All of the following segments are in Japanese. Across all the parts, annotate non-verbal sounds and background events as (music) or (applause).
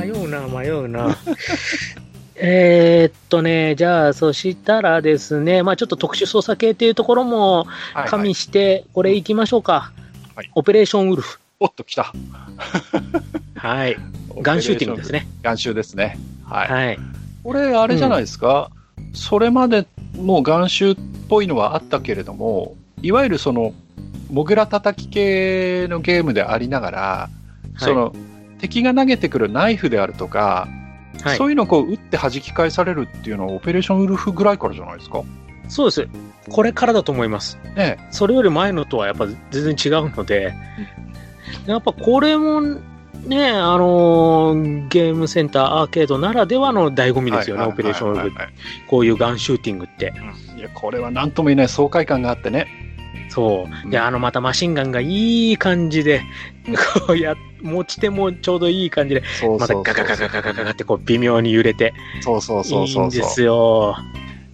迷うな、迷うな。(laughs) えーっとね、じゃあ、そしたらですね、まあちょっと特殊操作系っていうところも加味して、これいきましょうか。はいオペレーションウルフ。おっと、来た。(laughs) はい。ガンシューティングですね。ガンシューですね。はい。はい。これ、あれじゃないですか、それまでもう眼臭っぽいのはあったけれども、いわゆるその、モグラ叩き系のゲームでありながら、その、敵が投げてくるナイフであるとか、はい、そういうのをこう打って弾き返されるっていうのは、オペレーションウルフぐらいからじゃないですか？そうです。これからだと思います。ねそれより前のとはやっぱ全然違うので、やっぱこれもね、あのーゲームセンター、アーケードならではの醍醐味ですよね、はいオペレーションウルフこういうガンシューティングって。いや、これは何とも言えない爽快感があってね。そう。うんで、あの、またマシンガンがいい感じで、こうや、持ち手もちょうどいい感じで、またガガガガガガガガってこう微妙に揺れて、そうそうそういいそうそう。んですよ。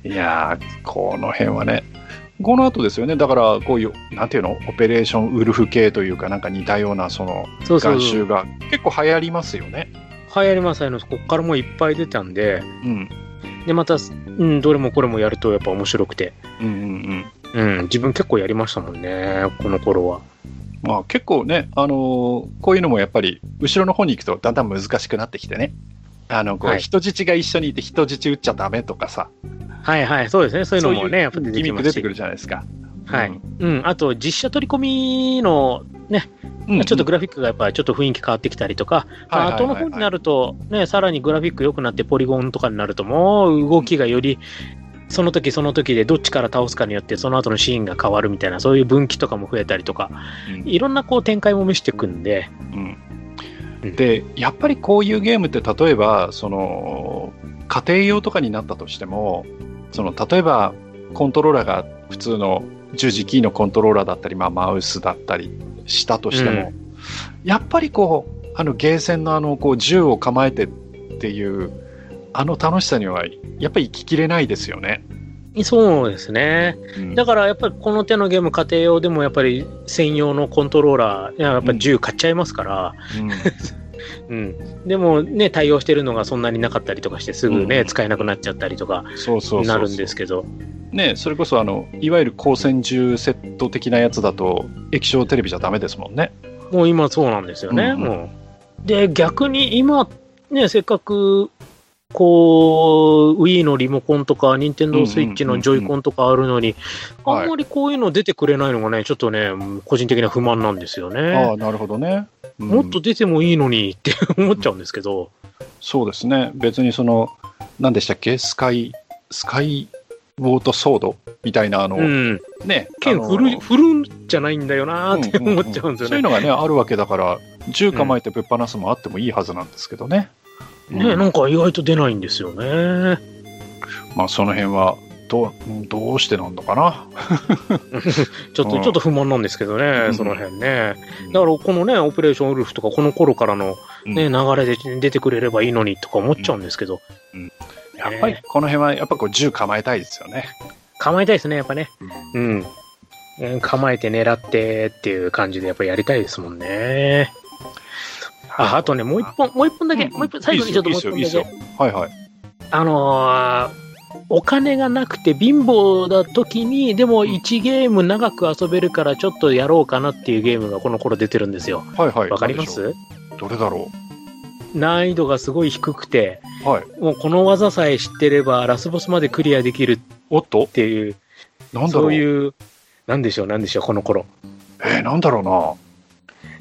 いやー、この辺はね、この後ですよね、だからこういう、なんていうの、オペレーションウルフ系というか、なんか似たような、その、そうそう眼。臭が結構流行りますよね。流行ります、流行ります。こっからもういっぱい出たんで、うん。で、また、うん、どれもこれもやるとやっぱ面白くて、うんうんうん。うん、自分結構やりましたもんね、この頃は。まあ結構ね、あのーこういうのもやっぱり、後ろの方に行くとだんだん難しくなってきてね。あの、こう、はい人質が一緒にいて人質撃っちゃダメとかさ、はいはい、そうですね。そういうのもね、やっぱ出て出てく。るじゃないですか。はいうん。うん、あと実写取り込みのね、うんちょっとグラフィックがやっぱりちょっと雰囲気変わってきたりとか、まあはいはいはいはい後の方になると、ね、さらにグラフィック良くなってポリゴンとかになると、もう動きがより、その時その時でどっちから倒すかによって、その後のシーンが変わるみたいな、そういう分岐とかも増えたりとか、うん。いろんなこう展開も見せていくんで、うん。うん。でやっぱりこういうゲームって例えばその家庭用とかになったとしてもその例えばコントローラーが普通の十字キーのコントローラーだったり、まあ、マウスだったりしたとしても、やっぱりこうあのゲーセンのあのこう銃を構えてっていうあの楽しさにはやっぱり生ききれないですよね。そうですね。うん。だからやっぱりこの手のゲーム、家庭用でもやっぱり専用のコントローラー、いややっぱり銃買っちゃいますから、うん。(laughs) うん、でもね、対応してるのがそんなになかったりとかして、すぐね、うん。使えなくなっちゃったりとかなるんですけど、ね、それこそあのいわゆる光線銃セット的なやつだと液晶テレビじゃダメですもんね。もう今そうなんですよね、うんうん。もう。で、逆に今、ね、せっかく、こう、Wii のリモコンとか、Nintendo Switch のジョイコンとかあるのに、はいあんまりこういうの出てくれないのがね、ちょっとね、個人的な不満なんですよあね。あ、なるほどね。うんもっと出てもいいのにって (laughs) 思っちゃうんですけど、そうですね。別にその、何でしたっけ？スカイ、スカイウォートソードみたいな、あの、うん、ね。剣振る振るんじゃないんだよなーってうんうんうん思っちゃうんですよね。そういうのがね、あるわけだから、銃構えてぶっ放すもあってもいいはずなんですけどね。ね、うんなんか意外と出ないんですよね。まあ、その辺は、どう、うんどうしてなんのかな。(laughs) ちょっと、うんちょっと不満なんですけどね、うんその辺ね。だから、このね、オペレーションウルフとか、この頃からのね、うん流れで出てくれればいいのにとか思っちゃうんですけど、やっぱり、この辺は、やっぱこう、銃構えたいですよね。構えたいですね、やっぱね。うん。えー構えて狙ってっていう感じでやっぱやりたいですもんね。あ、あとね、もう一本、もう一本だけ、うんもう一本、最後にちょっともう一本だけいはいはい。あのーお金がなくて貧乏な時に、でも1ゲーム長く遊べるからちょっとやろうかなっていうゲームがこの頃出てるんですよ。はいはい。わかります？うどれだろ難易度がすごい低くて、うはい。もうこの技さえ知ってればラスボスまでクリアできるっおっとていう、なんだろそうういう、なんでしょう、なんでしょう、この頃。えー、なんだろうな。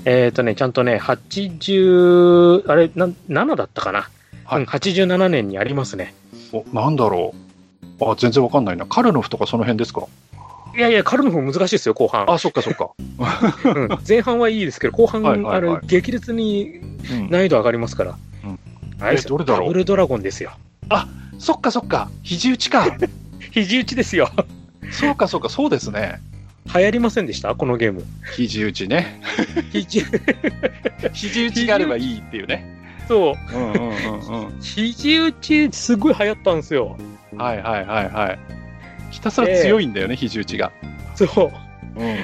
えっ、とね、ちゃんとね、80、あれ、な7だったかな？はいうん、87年にありますね。お、なんだろう。あ、全然わかんないな。カルノフとかその辺ですか？いやいや、カルノフ難しいですよ、後半。あ、そっかそっか。(laughs) うん前半はいいですけど、後半、はいはいはいあれ、激烈にうん、難易度上がりますから。うんあれどれだろう？ダブルドラゴンですよ。そっかそっか。肘打ちか。(laughs) 肘打ちですよ。そうかそうか、そうですね。流行りませんでした？このゲーム。肘打ちね。肘、肘打ちがあればいいっていうね。そう。うんうんうんうん。肘打ち、すごい流行ったんですよ。はいはいはいはい。ひたすら強いんだよね、肘打ちが。そう。うん。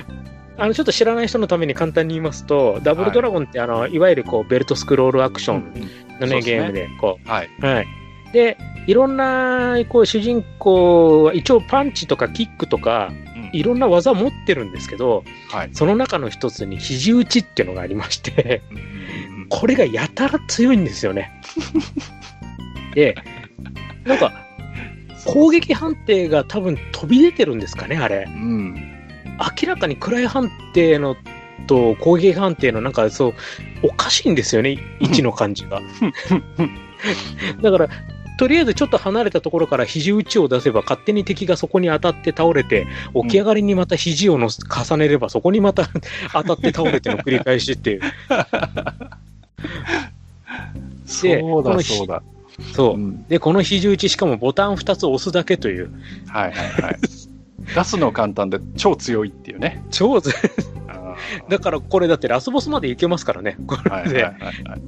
あの、ちょっと知らない人のために簡単に言いますと、ダブルドラゴンって、あの、いわゆるこう、ベルトスクロールアクションのね、そうですねゲームで、こはい。う。はい。で、いろんな、こう、主人公は、一応パンチとかキックとか、うんいろんな技持ってるんですけど、はい。その中の一つに肘打ちっていうのがありまして、これがやたら強いんですよね。(laughs) で、なんか、攻撃判定が多分飛び出てるんですかね、あれ。うん。明らかに位判定のと攻撃判定のなんかそう、おかしいんですよね、位置の感じが。(laughs) (laughs) だから、とりあえずちょっと離れたところから肘打ちを出せば勝手に敵がそこに当たって倒れて、起き上がりにまた肘をのす重ねればそこにまた (laughs) 当たって倒れての繰り返しっていう。(laughs) そうだ、そうだ。そうう。んで、この肘打ちしかもボタン2つ押すだけという、はいはいはい。(laughs) 出すの簡単で超強いっていうね。超ずあだからこれだってラスボスまでいけますからね、こーはいれで。はいはいはい。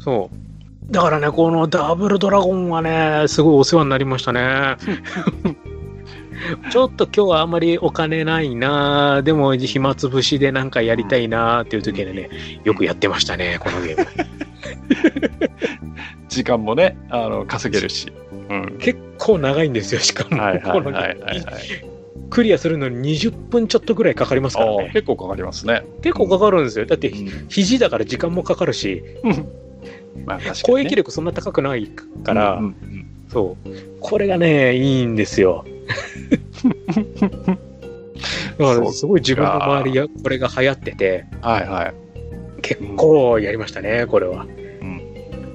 そう。だからね、このダブルドラゴンはね、すごいお世話になりましたね。(laughs) ちょっと今日はあんまりお金ないなでも暇つぶしでなんかやりたいなっていう時にね、よくやってましたね、このゲーム。(laughs) 時間もね、あの、稼げるし。うん。結構長いんですよ、しかも。はいはいこのはいはいはい。クリアするのに20分ちょっとぐらいかかりますからね。結構かかりますね。結構かかるんですよ。だって、うん肘だから時間もかかるし、まあね。攻撃力そんな高くないから、うんうんそう。これがね、いいんですよ。(laughs) だからすごい自分の周りやこれが流行ってて、はいはい。結構やりましたね、これは。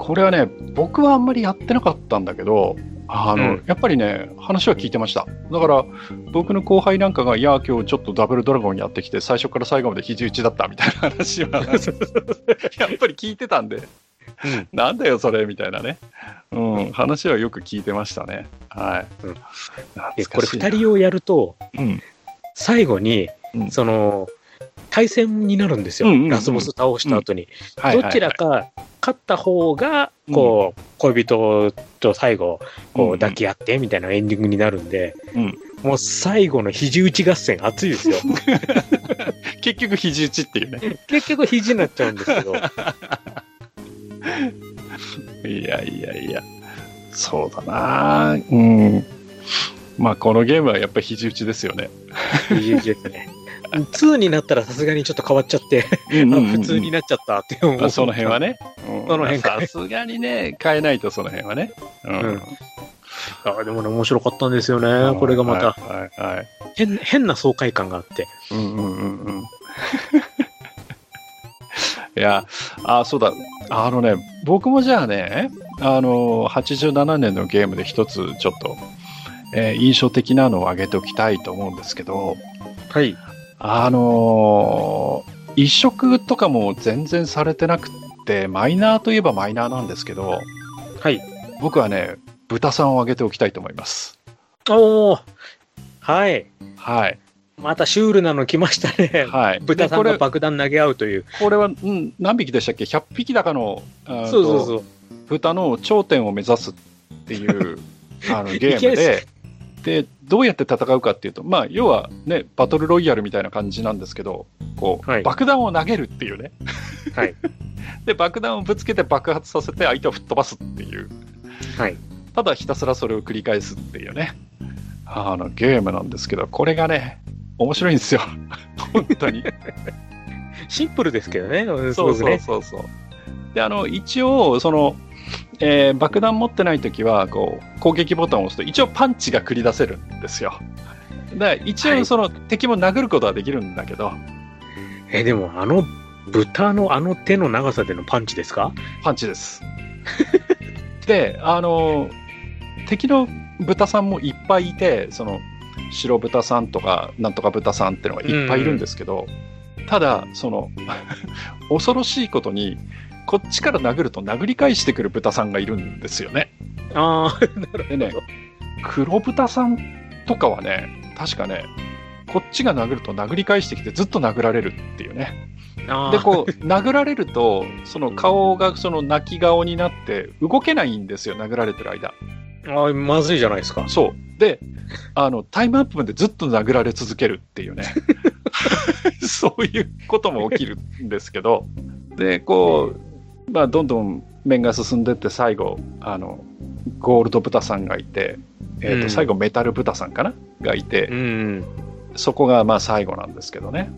これはね、僕はあんまりやってなかったんだけど、あの、うんやっぱりね、話は聞いてました。だから、僕の後輩なんかが、いや、今日ちょっとダブルドラゴンやってきて、最初から最後まで肘打ちだったみたいな話は、(laughs) やっぱり聞いてたんで、うん。(laughs) なんだよ、それ、みたいなね。うん、話はよく聞いてましたね。はい。うん懐で、これかしいな二人をやると、うん。最後に、うんその、対戦になるんですよ。うんうんうんラスボス倒した後に。はいどちらか勝った方が、こう、恋人と最後、こうんううん抱き合ってみたいなエンディングになるんで、うんもう最後の肘打ち合戦熱いですよ。(laughs) 結局、肘打ちっていうね。結局肘になっちゃうんですけど。(laughs) いやいやいや、そうだなうん。まあ、このゲームはやっぱり肘打ちですよね。肘打ちですね。(laughs) 2になったらさすがにちょっと変わっちゃって、(laughs) 普通になっちゃったって思う。まあ、その辺はね。うんその辺かさすがにね、変えないとその辺はね。うん。うんあでもね、面白かったんですよね。これがまたはいはいはい。変変な爽快感があって。うんうんうんうん。いや、あ、そうだ。あのね、僕もじゃあね、あの、87年のゲームで一つちょっと、えー印象的なのを挙げておきたいと思うんですけど、はい。あのー移植とかも全然されてなくって、マイナーといえばマイナーなんですけど、はい。僕はね、豚さんを挙げておきたいと思います。おーはい。はい。またシュールなの来ましたね。はい。(laughs) 豚さんが爆弾投げ合うという。これは、うん、何匹でしたっけ ?100 匹だかの、あそうそうそう。豚の頂点を目指すっていう (laughs) あのゲームで、で、どうやって戦うかっていうと、まあ、要はね、バトルロイヤルみたいな感じなんですけど、こう、はい爆弾を投げるっていうね。はい。(laughs) で、爆弾をぶつけて爆発させて相手を吹っ飛ばすっていう。はい。ただひたすらそれを繰り返すっていうね、あの、ゲームなんですけど、これがね、面白いんですよ。本当に。(laughs) シンプルですけどね。すそうそう。そうそう。で、あの、一応、その、えー爆弾持ってないときは、こう、攻撃ボタンを押すと、一応パンチが繰り出せるんですよ。で、一応、はいその、敵も殴ることはできるんだけど、え、でもあの豚のあの手の長さでのパンチですか？パンチです。で、あの、敵の豚さんもいっぱいいて、その、白豚さんとか、なんとか豚さんっていうのがいっぱいいるんですけど、ただ、その、(laughs) 恐ろしいことに、こっちから殴ると殴り返してくる豚さんがいるんですよね。ああ、なるでね、黒豚さんとかはね、確かね、こっちが殴ると殴り返してきてずっと殴られるっていうね。あで、こう、殴られると、その顔がその泣き顔になって動けないんですよ、殴られてる間。う。ああ、まずいじゃないですか。そう。で、あの、タイムアップまでずっと殴られ続けるっていうね。(laughs) そういうことも起きるんですけど、で、こう、まあ、どんどん面が進んでって最後、あの、ゴールド豚さんがいて、えっ、と、うん最後メタル豚さんかな？がいて、うん。そこがまあ最後なんですけどね。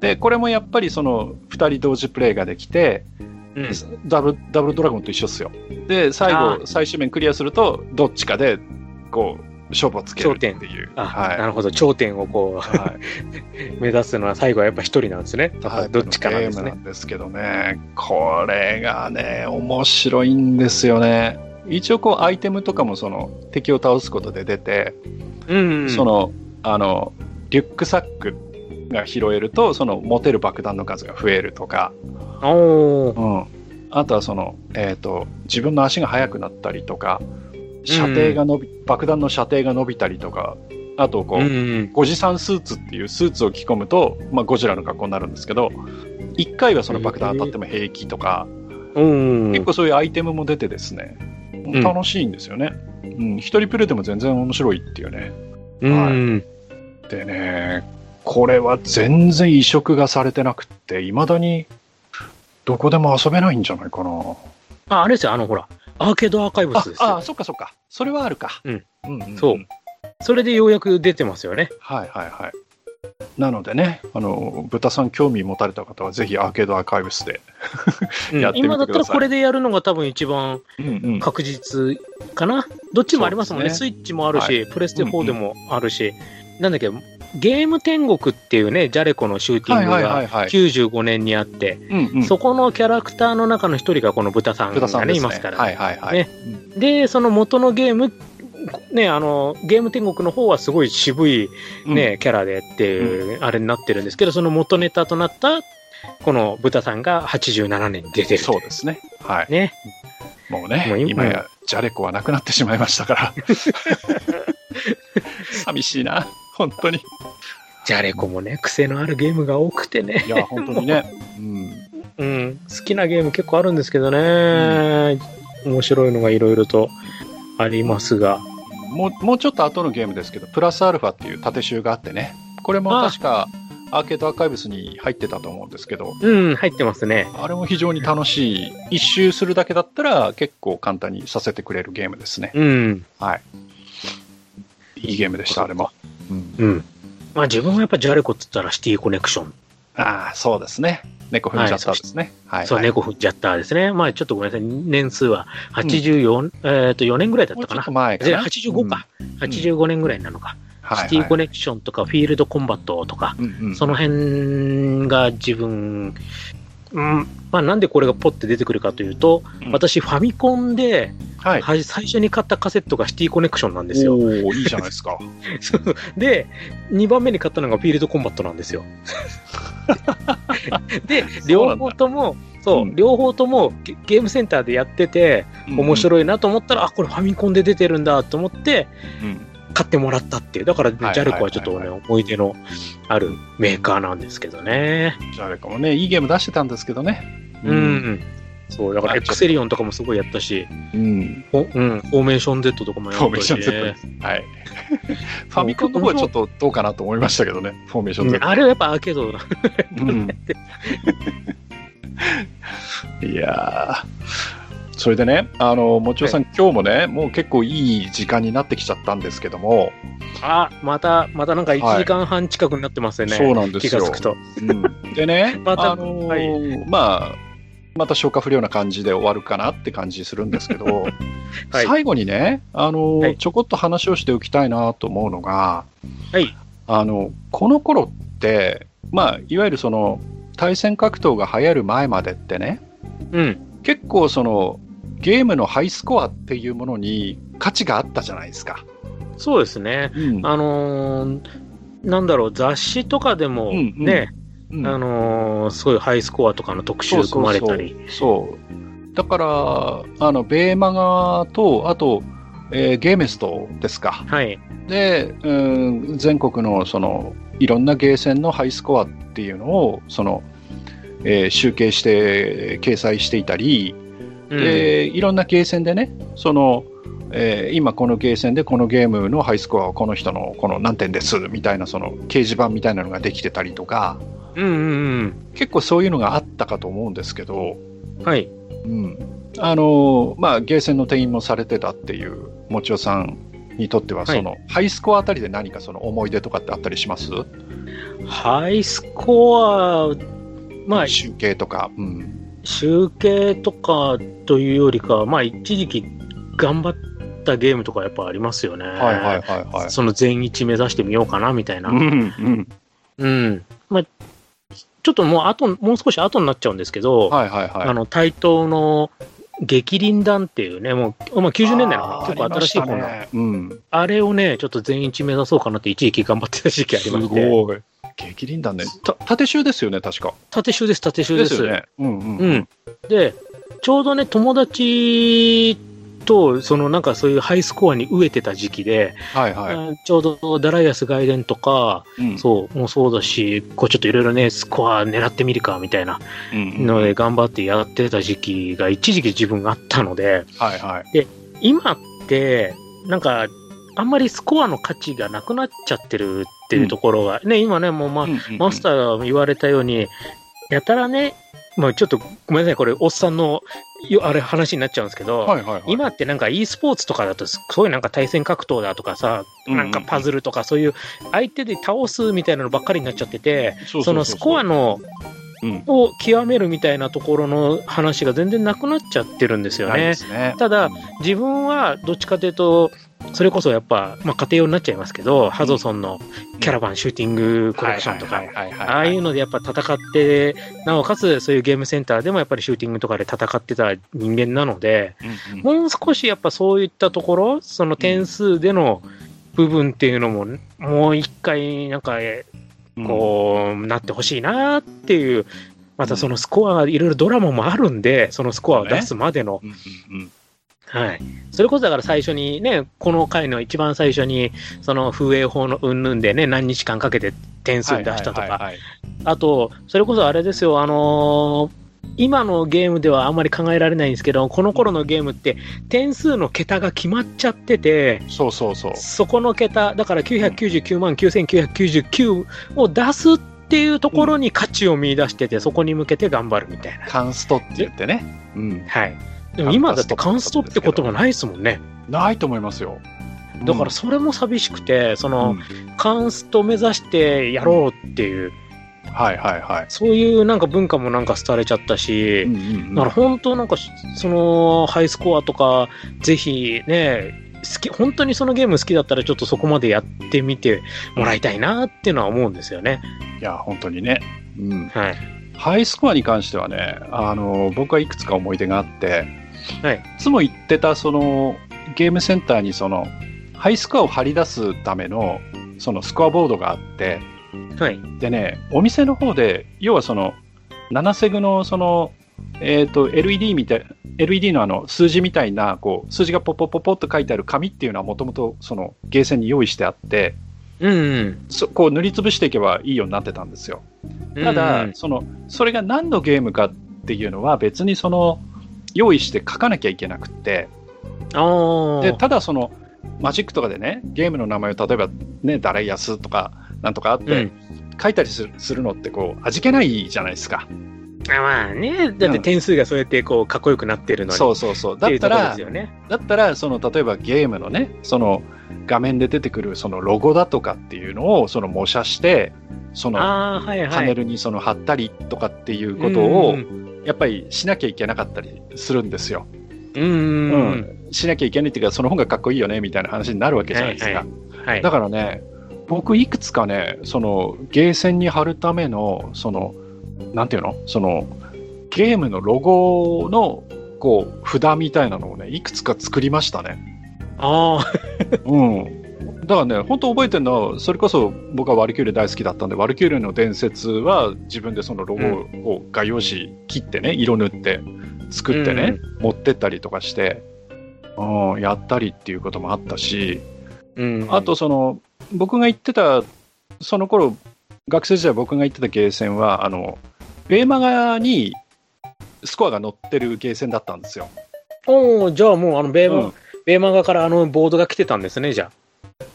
で、これもやっぱりその2人同時プレイができて、うん。ダブルダブルドラゴンと一緒っすよ。で、最あ後、最終面クリアすると、どっちかで、こう、勝負をつけるっていう。あ、はい。なるほど。頂点をこはい、う、(laughs) 目指すのは最後はやっぱ一人なんですね。はいどっちかなんですねな。んですけどね、これがね、面白いんですよね。一応こうアイテムとかもその敵を倒すことで出て、うん。そ、のあのリュックサックが拾えるとその持てる爆弾の数が増えるとか、おー。うん、あとはその、えー、と自分の足が速くなったりとか射程が伸び、爆弾の射程が伸びたりとかあとこう、うん。ゴジさんスーツっていうスーツを着込むと、まあ、ゴジラの格好になるんですけど1回はその爆弾当たっても平気とか、うん。結構そういうアイテムも出てですねん楽しいんですよね、うん一人プレイでも全然面白いっていうねうん。でねこれは全然移植がされてなくっていまだにどこでも遊べないんじゃないかなあ、あれですよ、あの、ほら、アーケードアーカイブあスですよあ。そっかそっか。それはあるか。うん、うんうんん。そう。それでようやく出てますよね。はいはいはい。なのでね、あの、豚さん興味持たれた方はぜひアーケードアーカイブスで。うん。やってみて今だったらくださいこれでやるのが多分一番うんうん。確実かな。どっちもありますもんね。ね。スイッチもあるし、はプレステ4でもあるし、なんだっけ、ゲーム天国っていうね、ジャレコのシューティングがいはい。95年にあって、そこのキャラクターの中の一人がこの豚さんがね、ね。いますから。はいはいはい。ねで、その元のゲーム、ね、あの、ゲーム天国の方はすごい渋いうんね、キャラでっていう、あれになってるんですけど、その元ネタとなった、この豚さんが87年に出てる。そうですね。はい。ね。もうね、もう今今やジャレコはなくなってしまいましたから。(laughs) 寂しいな、本当に。ジャレコもね、癖のあるゲームが多くてね。いや、本当にね。うん。うん、好きなゲーム結構あるんですけどね。面白いのがいろいろとありますが。もう、もうちょっと後のゲームですけど、プラスアルファっていう縦集があってね。これも確か、アーケードアーカイブスに入ってたと思うんですけど、うん、入ってますね。あれも非常に楽しい。一周するだけだったら結構簡単にさせてくれるゲームですね。うん。いいゲームでした、あれも。うん、うん。まあ自分はやっぱジャレコって言ったらシティコネクション。ああ、そうですね。猫踏んじゃったんですね。はい、そう、はい猫踏んじゃったですね。まあちょっとごめんなさい。年数は84、えっと4年ぐらいだったかな。前かでな。85か、85年ぐらいなのか。シティコネクションとかフィールドコンバットとか、その辺が自分、うん、まあなんでこれがポッて出てくるかというと、うん私ファミコンで、はい。は最初に買ったカセットがシティコネクションなんですよ。おーいいじゃないですか。(laughs) で、2番目に買ったのがフィールドコンバットなんですよ。(laughs) で、両方とも、そう、うん両方ともゲゲームセンターでやってて、面い。白いなと思ったら、あ、これファミコンで出てるんだと思って、うん買ってもらったっていう。だから、ね、はいジャレコはちょっとね、思い出のあるメーカーなんですけどね。じゃああれかもね、いいゲーム出してたんですけどね。うん。そう、だからあエクセリオンとかもすごいやったし、うん。フォうん、フォーメーション Z とかもやフォーメーったし、ション Z ねです。はい。(laughs) ファミコンの方はちょっとどうかなと思いましたけどね、フォーメーションうん Z。あれはやっぱアーケードだ。うん (laughs) いやーそれでね、あの、もちおさん、今日もね、もう結構いい時間になってきちゃったんですけども、あ、また、またなんか1時間半近くになってますよね。そうなんですよ。気がつくと。うんでね、(laughs) またあのーはいまあ、また消化不良な感じで終わるかなって感じするんですけど、(laughs) はい最後にね、あのーはいちょこっと話をしておきたいなと思うのが、はい。あの、この頃って、まあ、いわゆるその、対戦格闘が流行る前までってね、うん。結構その、ゲームのハイスコアっていうものに価値があったじゃないですか。そうですね。うんあのーなんだろう、雑誌とかでもうんうんね、うんあのーそういうハイスコアとかの特集組まれたり。そうだから、あの、ベーマガと、あと、えーゲーメストですか。はい。で、うん、全国のその、いろんなゲーセンのハイスコアっていうのを、その、えー集計して掲載していたり、うんで、いろんなゲーセンでね、その、えー今このゲーセンでこのゲームのハイスコアはこの人のこの何点ですみたいなその掲示板みたいなのができてたりとか、うんうん結構そういうのがあったかと思うんですけど、うん。はい。うん、あの、まあ、ゲーセンの店員もされてたっていう、もちおさんにとっては、はいその、ハイスコアあたりで何かその思い出とかってあったりします？ハイスコア、まあ、集計とか。うん。集計とかというよりか、まあ、一時期頑張ったゲームとかやっぱありますよね。はいはいはいはい。その全一目指してみようかなみたいな。うんうん。うん。まあ、ちょっともう後、もう少し後になっちゃうんですけど、はいはいはい。あの、対等の激輪弾っていうね、もう、まあ、90年代の結構新しい本の、あ,、ね。うん。れをね、ちょっと全一目指そうかなって一時期頑張ってた時期ありまして。すごい。激輪弾ね。た縦集ですよね、確か。縦集です、縦集です。よね。うんうん。うん。で、ちょうどね、友達と、そのなんかそういうハイスコアに飢えてた時期で、はいはい。うんちょうどダライアス外伝とか、うんそう、もうそうだし、こうちょっといろいろね、スコア狙ってみるかみたいなうんので頑張ってやってた時期が一時期自分があったので、はいはい。今って、なんか、あんまりスコアの価値がなくなっちゃってるっていうところが、ね、今ね、もうまあ、マスターが言われたように、やたらね、まあちょっとごめんなさい、これ、おっさんのよあれ話になっちゃうんですけど、はいはいはい。今ってなんか e スポーツとかだと、そういうなんか対戦格闘だとかさ、なんかパズルとかそういう相手で倒すみたいなのばっかりになっちゃってて、そのスコアのうんを極めるみたいなところの話が全然なくなっちゃってるんですよね。すね。ただ自分はどっちかというと、それこそやっぱ、まあ、家庭用になっちゃいますけど、ハドソンのキャラバンシューティングコレクションとかああいうのでやっぱ戦って、なおかつそういうゲームセンターでもやっぱりシューティングとかで戦ってた人間なので、うんうん。もう少しやっぱそういったところ、その点数での部分っていうのも、もう一回なんか、こう、なってほしいなっていう、またそのスコアがいろいろドラマもあるんで、そのスコアを出すまでの、はい。それこそだから最初にね、この回の一番最初に、その風営法の云々でね、何日間かけて点数出したとか、あと、それこそあれですよ、あのー今のゲームではあんまり考えられないんですけど、この頃のゲームって点数の桁が決まっちゃってて、そうそうそう。そこの桁、だから999万9999を出すっていうところに価値を見出してて、そこに向けて頑張るみたいな。カンストって言ってね。うん。はい。でも今だってカンストって言葉ないですもんね。ないと思いますよ。だからそれも寂しくて、その、うんカンスト目指してやろうっていう、はいはいはい。そういうなんか文化もなんか廃れちゃったし、うんうんうんだから本当なんか、その、ハイスコアとか、ぜひね、好き、本当にそのゲーム好きだったらちょっとそこまでやってみてもらいたいなっていうのは思うんですよね。いや、本当にね。うん。はい。ハイスコアに関してはね、あの、僕はいくつか思い出があって、はい。いつも行ってた、その、ゲームセンターにその、ハイスコアを張り出すための、そのスコアボードがあって、はい。でね、お店の方で、要はその、7セグのその、えっ、と、LED みたい、LED のあの、数字みたいな、こう、数字がポッポッポッポッと書いてある紙っていうのはもともと、その、ゲーセンに用意してあって、うんうん。そこう塗りつぶしていけばいいようになってたんですよ。ただ、うんその、それが何のゲームかっていうのは別にその、用意して書かなきゃいけなくって。で、ただその、マジックとかでね、ゲームの名前を例えばね、ダライアスとか、なんとかあって、うん書いたりするするのってこう、味気ないじゃないですか。あまあね、だって点数がそうやってこう、かっこよくなってるのに。そううそうそう。だっていうところでったら。だったら、その、例えばゲームのね、その、画面で出てくるそのロゴだとかっていうのを、その模写して、その。パネルにその貼ったりとかっていうことをう、んやっぱりしなきゃいけなかったりするんですよ。うんうん。うんしなきゃいけないっていうか、その方がかっこいいよね、みたいな話になるわけじゃないですか。はいはい。だからね、僕いくつかね、そのゲーセンに貼るための、その、なんていうの？その、ゲームのロゴの、こう、札みたいなのをね、いくつか作りましたね。ああ、うん。だからね、本当覚えてるのは、それこそ僕はワルキューレ大好きだったんで、ワルキューレの伝説は自分でそのロゴを画用紙切ってね、色塗って作ってね、持ってったりとかして、うん、やったりっていうこともあったし、うん。あとその、僕が行ってた、その頃、学生時代僕が行ってたゲーセンは、あの、ベーマガにスコアが載ってるゲーセンだったんですよ。おおじゃあもうあの、ベーマ、うんベーマガからあのボードが来てたんですね、じゃ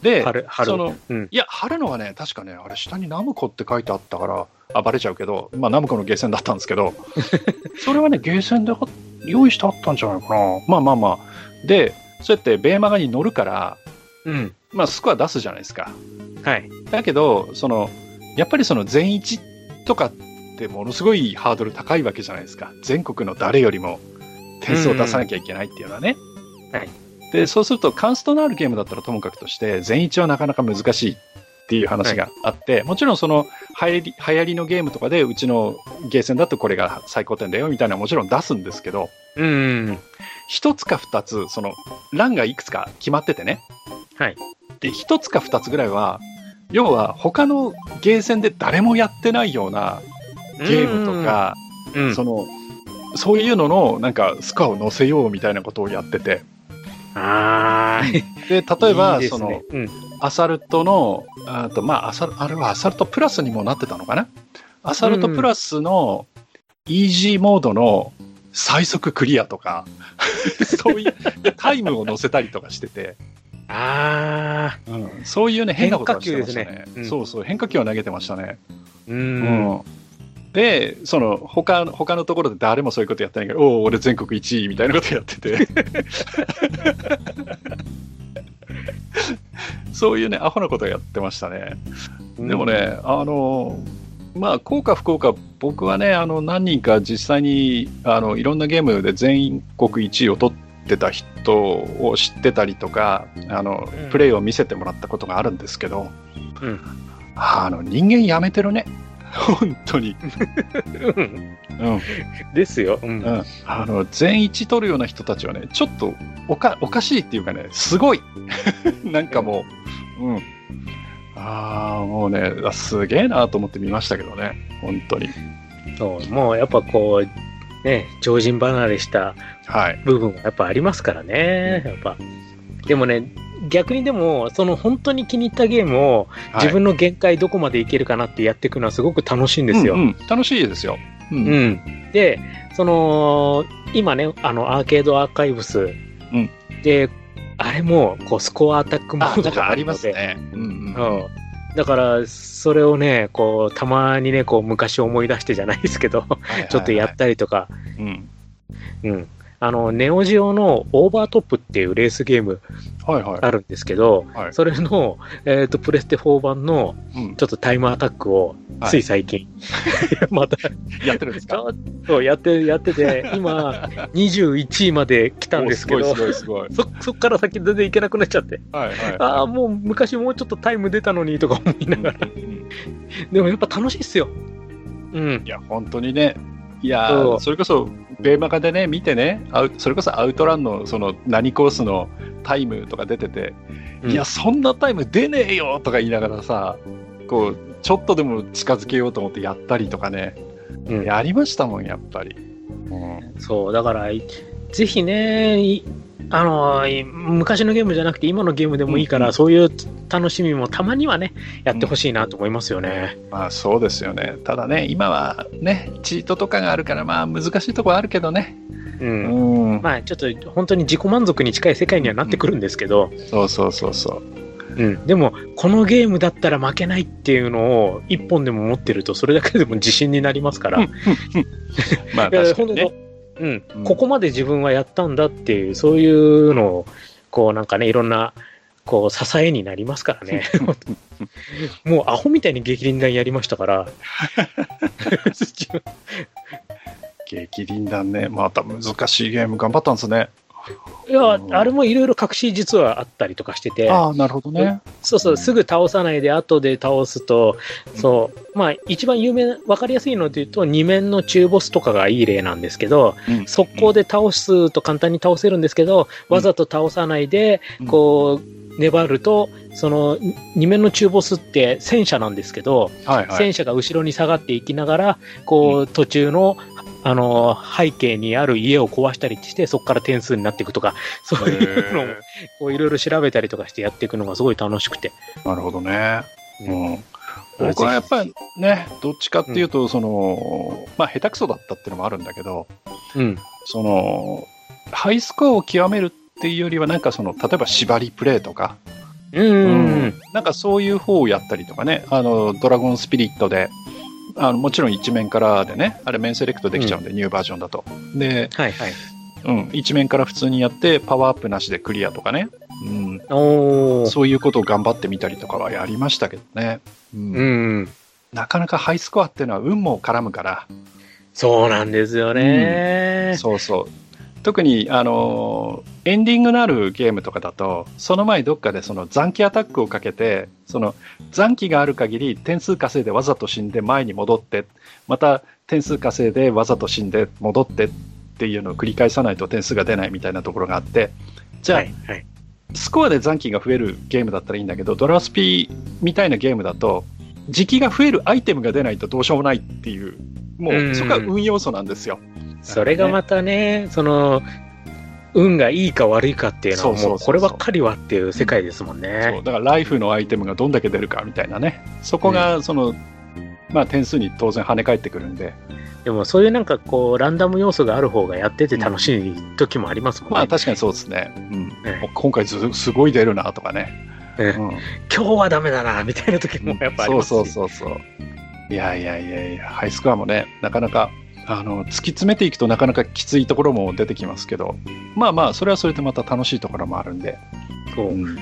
で。その、うん。いや、春のはね、確かね、あれ下にナムコって書いてあったから、あ、バレちゃうけど、まあナムコのゲーセンだったんですけど、(laughs) それはね、ゲーセンであ用意してあったんじゃないかな。まあまあまあ。で、そうやってベーマガに乗るから、うん。まあスコア出すじゃないですか。はい。だけど、その、やっぱりその全一とかってものすごいハードル高いわけじゃないですか。全国の誰よりも点数を出さなきゃいけないっていうのはね。はい。で、そうすると、カンストのあるゲームだったらともかくとして、全一はなかなか難しいっていう話があって、もちろんその流行り、流行りのゲームとかで、うちのゲーセンだとこれが最高点だよみたいなのはもちろん出すんですけど、うん。一つか二つ、その、欄がいくつか決まっててね。はい。で、一つか二つぐらいは、要は他のゲーセンで誰もやってないようなゲームとか、うん、その、そういうのの、なんか、スコアを乗せようみたいなことをやってて。ああ。で、例えば、そのね、うん。アサルトの、あと、まあ、アサル、あれはアサルトプラスにもなってたのかな？アサルトプラスの、イージーモードの最速クリアとか、(laughs) そういう、タイムを乗せたりとかしてて、ああ。うんそういうね、変なことをしてましたねそうそう、変化球を投げてましたね。う。うんで、その、他の、他のところで誰もそういうことやってないけど、おお、俺全国1位みたいなことやってて。(laughs) そういうね、アホなことやってましたね。でもね、あの、まあ、効か不幸か、僕はね、あの、何人か実際に、あの、いろんなゲームで全国1位を取ってた人を知ってたりとか、あのうん、プレイを見せてもらったことがあるんですけど、うんあの、人間やめてるね。本当に。うん。うん。ですよ。うん。うん。あの、全一取るような人たちはね、ちょっとおか、おかしいっていうかね、すごい。(laughs) なんかもう、うん。ああ、もうね、あすげえなと思って見ましたけどね。本当に。そう、もうやっぱこう、ね、常人離れしたはい。部分はやっぱありますからね。やっぱ。でもね、逆にでも、その本当に気に入ったゲームをはい自分の限界どこまでいけるかなってやっていくのはすごく楽しいんですよ。うんうん楽しいですよ。う。うんん。で、その、今ね、あの、アーケードアーカイブス。うんで、あれも、こう、スコアアタックモあ、ードなんかありますね。うんうん。うん。だから、それをね、こう、たまにね、こう、昔思い出してじゃないですけど、ちょっとやったりとか、うん。うん。あの、ネオジオのオーバートップっていうレースゲームはいはい。あるんですけど、はいそれの、えっ、と、プレステ4版のうんちょっとタイムアタックを、はいつい最近、(laughs) また、やってるんですか？ちょっとやって、やってて、今、21位まで来たんですけどおす、ごいすごいすごい。そ、そっから先全然いけなくなっちゃって、はいはい。ああ、もう昔もうちょっとタイム出たのにとか思いながら、うんでもやっぱ楽しいっすよ。うんい。や、本当にね。いやそれこそ、ベーマガでね、見てね、それこそアウトランの、その、何コースのタイムとか出てて、いや、そんなタイム出ねえよとか言いながらさ、こう、ちょっとでも近づけようと思ってやったりとかね、うん。やりましたもん、やっぱり。うんそう、だから、いぜひね、いあのい昔のゲームじゃなくて今のゲームでもいいから、うんうんそういう楽しみもたまにはね、やってほしいなと思いますよね。まあそうですよね。ただね、今はね、チートとかがあるから、まあ難しいところあるけどね。う。うんん。まあ、ちょっと本当に自己満足に近い世界にはなってくるんですけど、そうそうそうそう。うん、でも、このゲームだったら負けないっていうのを一本でも持ってると、それだけでも自信になりますから、まあ確かにね。うんここまで自分はやったんだっていう、そういうのを、こうなんかね、いろんな、こう、支えになりますからね。(laughs) もうアホみたいに激輪弾やりましたから。(laughs) 激輪弾ね。また難しいゲーム頑張ったんですね。いや、あれもいろいろ隠し実はあったりとかしてて、ああ、なるほどね。そうそう、すぐ倒さないで後で倒すと、そう、まあ一番有名、わかりやすいので言うと、二面の中ボスとかがいい例なんですけど、うん。速攻で倒すと簡単に倒せるんですけど、わざと倒さないで、うん。こう、粘ると、その、二面の中ボスって戦車なんですけど、はいはい。戦車が後ろに下がっていきながら、こう、途中の、あの、背景にある家を壊したりして、そこから点数になっていくとか、そういうのも、こういろいろ調べたりとかしてやっていくのがすごい楽しくて。なるほどね。ううん。僕はやっぱりね、どっちかっていうと、その、まあ、下手くそだったっていうのもあるんだけど、うん。その、ハイスコアを極めるっていうよりは、なんかその、例えば縛りプレイとか、うん。うん。なんかそういう方をやったりとかね、あの、ドラゴンスピリットで、あのもちろん一面からでね、あれ面セレクトできちゃうんで、ニューバージョンだと。で、はいはい。うん、一面から普通にやって、パワーアップなしでクリアとかね。うん、おー。そういうことを頑張ってみたりとかはやりましたけどね。うんうん。なかなかハイスコアっていうのは運も絡むから、そうなんですよね。そうそう。特に、あのーエンディングのあるゲームとかだと、その前どっかでその残機アタックをかけて、その残機がある限り点数稼いでわざと死んで前に戻って、また点数稼いでわざと死んで戻ってっていうのを繰り返さないと点数が出ないみたいなところがあって、じゃあ、はいはい。スコアで残機が増えるゲームだったらいいんだけど、ドラスピみたいなゲームだと、時期が増えるアイテムが出ないとどうしようもないっていう、もううんそこは運要素なんですよ。それがまたね、その、運がいいか悪いかっていうのはこればっかりはっていう世界ですもんそねう。だからライフのアイテムがどんだけ出るかみたいなね。そこが、その、まあ点数に当然跳ね返ってくるんで、でもそういうなんかこう、ランダム要素がある方がやってて楽しい時もありますもんね。まあ確かにそうですね。うんええ今回ずすごい出るなとかね。ええうん今日はダメだな、みたいな時もやっぱありますし。そうそうそうそう。いやいやいやいや、ハイスコアもね、なかなか、あの、突き詰めていくとなかなかきついところも出てきますけど、まあまあ、それはそれでまた楽しいところもあるんで。そううん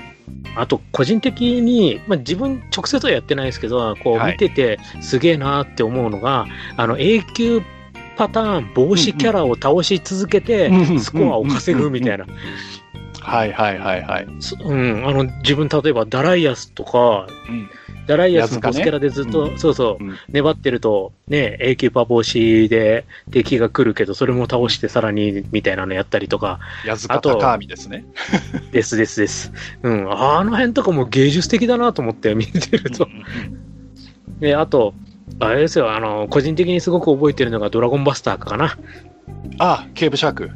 あと、個人的に、まあ、自分直接はやってないですけど、こうはい見ててすげえなって思うのが、あの、永久パターン防止キャラを倒し続けてスコアを稼ぐみたいな。はいはいはいはい。そうん、あの、自分、例えばダライアスとか、うんダライアスのボスキャラでずっと、うそうそう、うん粘ってると、ね、永久パ防止で敵が来るけど、それも倒してさらに、みたいなのやったりとか、矢塚あと高網ですね。(laughs) ですですです。うん、あの辺とかも芸術的だなと思って見てると。で、あと、あれですよ、あの、個人的にすごく覚えてるのがドラゴンバスターかな。あ、ケーブシャーク。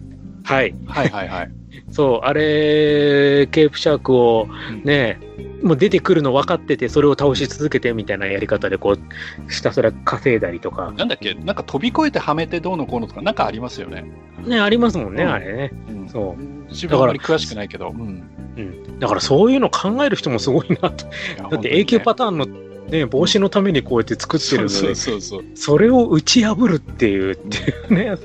はい。はいはいはい。そう、あれ、ケープシャークをね、もう出てくるの分かってて、それを倒し続けてみたいなやり方で、こう、ひたすら稼いだりとか。なんだっけ？なんか飛び越えてはめてどうのこうのとか、なんかありますよね。ね、ありますもんね、うんあれね。うんそう。自分はあまり詳しくないけど。うん。うん。だからそういうの考える人もすごいなと。だって永久パターンのね、防止のためにこうやって作ってるのそうで、そうそうそれを打ち破るっていう、っていうね。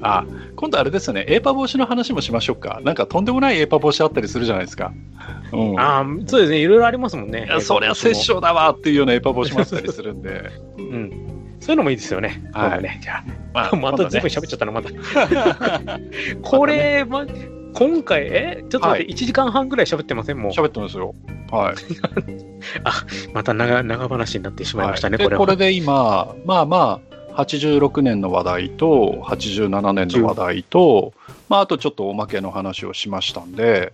あ、今度あれですよね。エーパ防止の話もしましょうか。なんかとんでもないエーパ防止あったりするじゃないですか。うん。ああ、そうですね、いろいろありますもんねそりゃ殺生だわっていうようなエーパ防止もあったりするんで。(laughs) うん。そういうのもいいですよね。はいね。じゃまあ、(laughs) また随分喋っちゃったな、また。(laughs) これ、ま、今回、えちょっと待って、は1時間半ぐらい喋ってません？もう。喋ってますよ。はい。(laughs) また長長話になってしまいましたね、はいこれこれで今、まあまあ、86年の話題と、87年の話題と、まあ、あとちょっとおまけの話をしましたんで、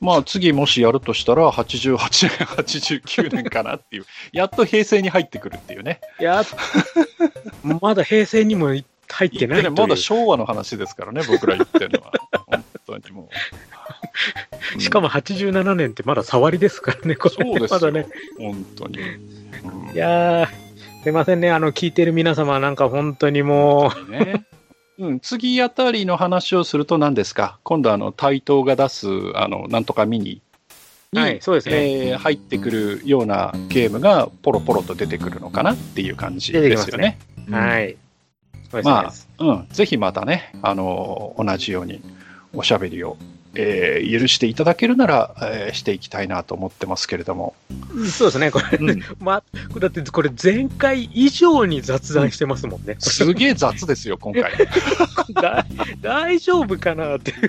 まあ、次もしやるとしたら、88年、89年かなっていう、やっと平成に入ってくるっていうね。いや、まだ平成にも入ってない。まだ昭和の話ですからね、僕ら言ってるのは。(laughs) 本当にもう。(laughs) しかも87年ってまだ触りですからね、これ。そうですよまだね。本当に。うんいやー、すいませんね、あの、聞いてる皆様、なんか本当にもね。うん、次あたりの話をすると何ですか？今度あの、台東が出す、あの、なんとかミニはい、そうですね。えー入ってくるようなゲームがポロポロと出てくるのかな？っていう感じですよね。はい。まねあ、うん、ぜひまたね、あの同じようにおしゃべりを、えー許していただけるなら、えーしていきたいなと思ってますけれども。そうですね、これ、うんまあ、だってこれ前回以上に雑談してますもんね。すげえ雑ですよ、今回。(laughs) だ大丈夫かなって。(laughs)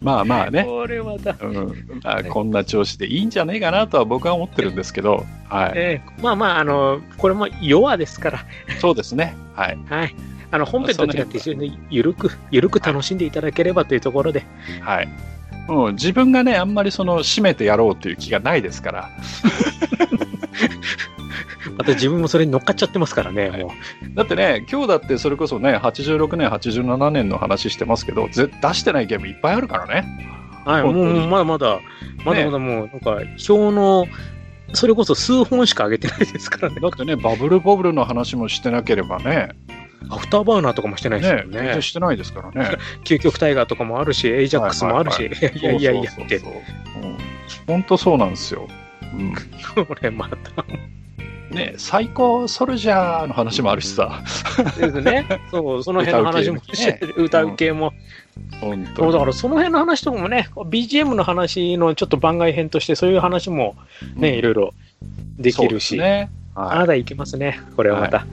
まあまあね。これまた。うんまあ、こんな調子でいいんじゃねえかなとは僕は思ってるんですけど、はい。ええまあまあ、あの、これも弱ですから、そうですね。はい。はい。あの、本編と違って一緒にゆるく、ゆるく楽しんでいただければというところで、はい。うん、自分がね、あんまりその、締めてやろうという気がないですから。(laughs) また自分もそれに乗っかっちゃってますからね、はいもだってね、今日だってそれこそね、86年、87年の話してますけど、ぜ出してないゲームいっぱいあるからね。う。はい、もう、まだまだ、まだまだもう、なんか、表の、それこそ数本しか上げてないですからね。だってね、バブルボブルの話もしてなければね、アフターバーナーとかもしてないですねよ、ね全然。してないですからね。(laughs) 究極タイガーとかもあるし、エイジャックスもあるし、はいいやいやいやって本当そうなんですよ。うん。(laughs) これまた。ね、最高ソルジャーの話もあるしさ。ですね。そう、その辺の話もして、歌う系も。本当そう、だからその辺の話とかもね、BGM の話のちょっと番外編として、そういう話もね、いろいろできるし、ね。はいあなたいけますね、これはまた。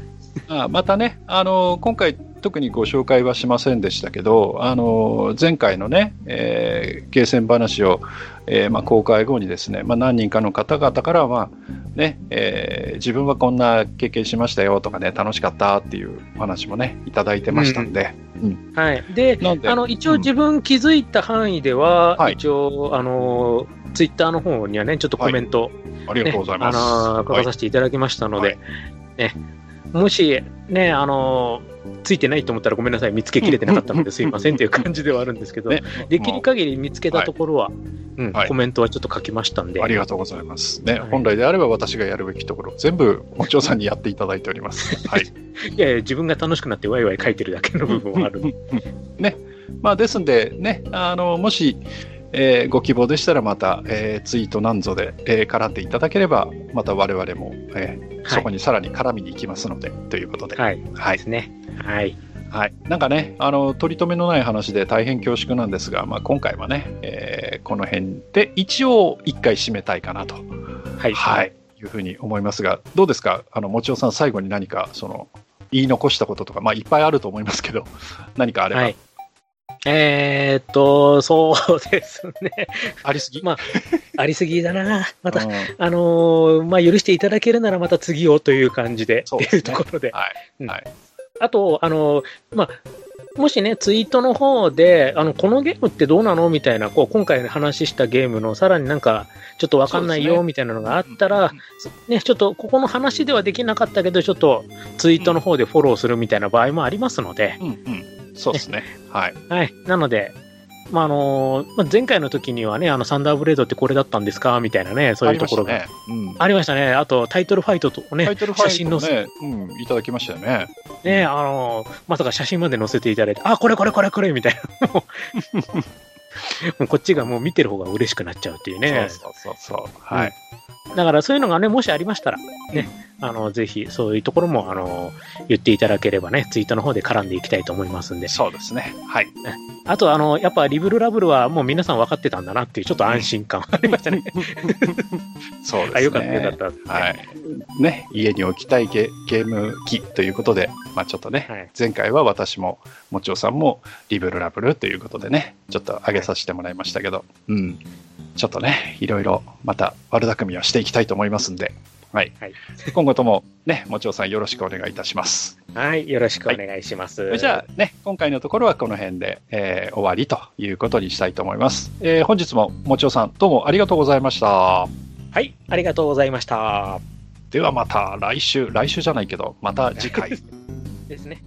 あまたね、あの今回特にご紹介はしませんでしたけど、あの前回のね、えー、ゲーセン話を、えーまあ、公開後にですね、まあ、何人かの方々からは、ねえー自分はこんな経験しましたよとかね、楽しかったっていうお話もね、いただいてましたんで、はい。で、あの、一応自分気づいた範囲では、はい。一応、あの、ツイッターの方にはね、ちょっとコメント、ありがとうございます。ね、あの書かはいさせていただきましたので、はい。ね、もし、ね、あの、ついてないと思ったらごめんなさい、見つけきれてなかったのですいませんという感じではあるんですけど、ねできる限り見つけたところは、うんはいコメントはちょっと書きましたんで、ありがとうございます。ね、はい本来であれば私がやるべきところ、全部、もちおさんにやっていただいております。(laughs) はい。いやいや、自分が楽しくなってワイワイ書いてるだけの部分はある。ね。まあ、ですんで、ね、あの、もし、えーご希望でしたらまた、えーツイートなんぞで、えー絡んでいただければ、また我々も、えーそこにさらに絡みに行きますので、ということで。はい、はいですね。はい。はい。なんかね、あの、取り留めのない話で大変恐縮なんですが、まあ、今回はね、えーこの辺で一応一回締めたいかなと、はい。はい、いうふうに思いますが、どうですか？あの、もちおさん最後に何か、その、言い残したこととか、まあ、いっぱいあると思いますけど、何かあれば、はい。えーっと、そうですね。ありすぎ、まあ、ありすぎだな。また、うんあのーまあ、許していただけるならまた次をという感じで、っていうところで。はい。うんはい。あと、あのーまあ、もしね、ツイートの方で、あの、このゲームってどうなのみたいな、こう、今回話したゲームのさらになんか、ちょっとわかんないよ、みたいなのがあったら、ね、ちょっと、ここの話ではできなかったけど、ちょっと、ツイートの方でフォローするみたいな場合もありますので、うんうん。そうですね。はい。はい。なので、まあ、あのーまあ、前回の時にはね、あの、サンダーブレードってこれだったんですか？みたいなね、そういうところがありましたね。うん。ありましたね。あと、タイトルファイトとね、タイトルファイ写真のトね、うん、いただきましたよね。ね、あの、まさか写真まで載せていただいて、あ、これこれこれこれみたいな。もうこっちがもう見てる方が嬉しくなっちゃうっていうね。そうそうそうそう。はい。だからそういうのがね、もしありましたら、ね、あの、ぜひそういうところも、あの、言っていただければね、ツイートの方で絡んでいきたいと思いますんで。そうですね。はい。あと、あの、やっぱリブルラブルはもう皆さん分かってたんだなっていう、ちょっと安心感ありましたね。(laughs) そうですね。あ、よかったよかった、ね。はい。ね、家に置きたいゲゲーム機ということで、まあちょっとね、はい前回は私も、もちおさんも、リブルラブルということでね、ちょっと上げさせてもらいましたけど、うん。ちょっとね、いろいろまた悪巧みはしていきたいと思いますんで、はい。はい今後ともね、もちおさんよろしくお願いいたします。はい、よろしくお願いします。じゃあね、今回のところはこの辺で、えー終わりということにしたいと思います。えー本日ももちおさんどうもありがとうございました。はい、ありがとうございました。ではまた来週、来週じゃないけど、また次回。(laughs) ですね。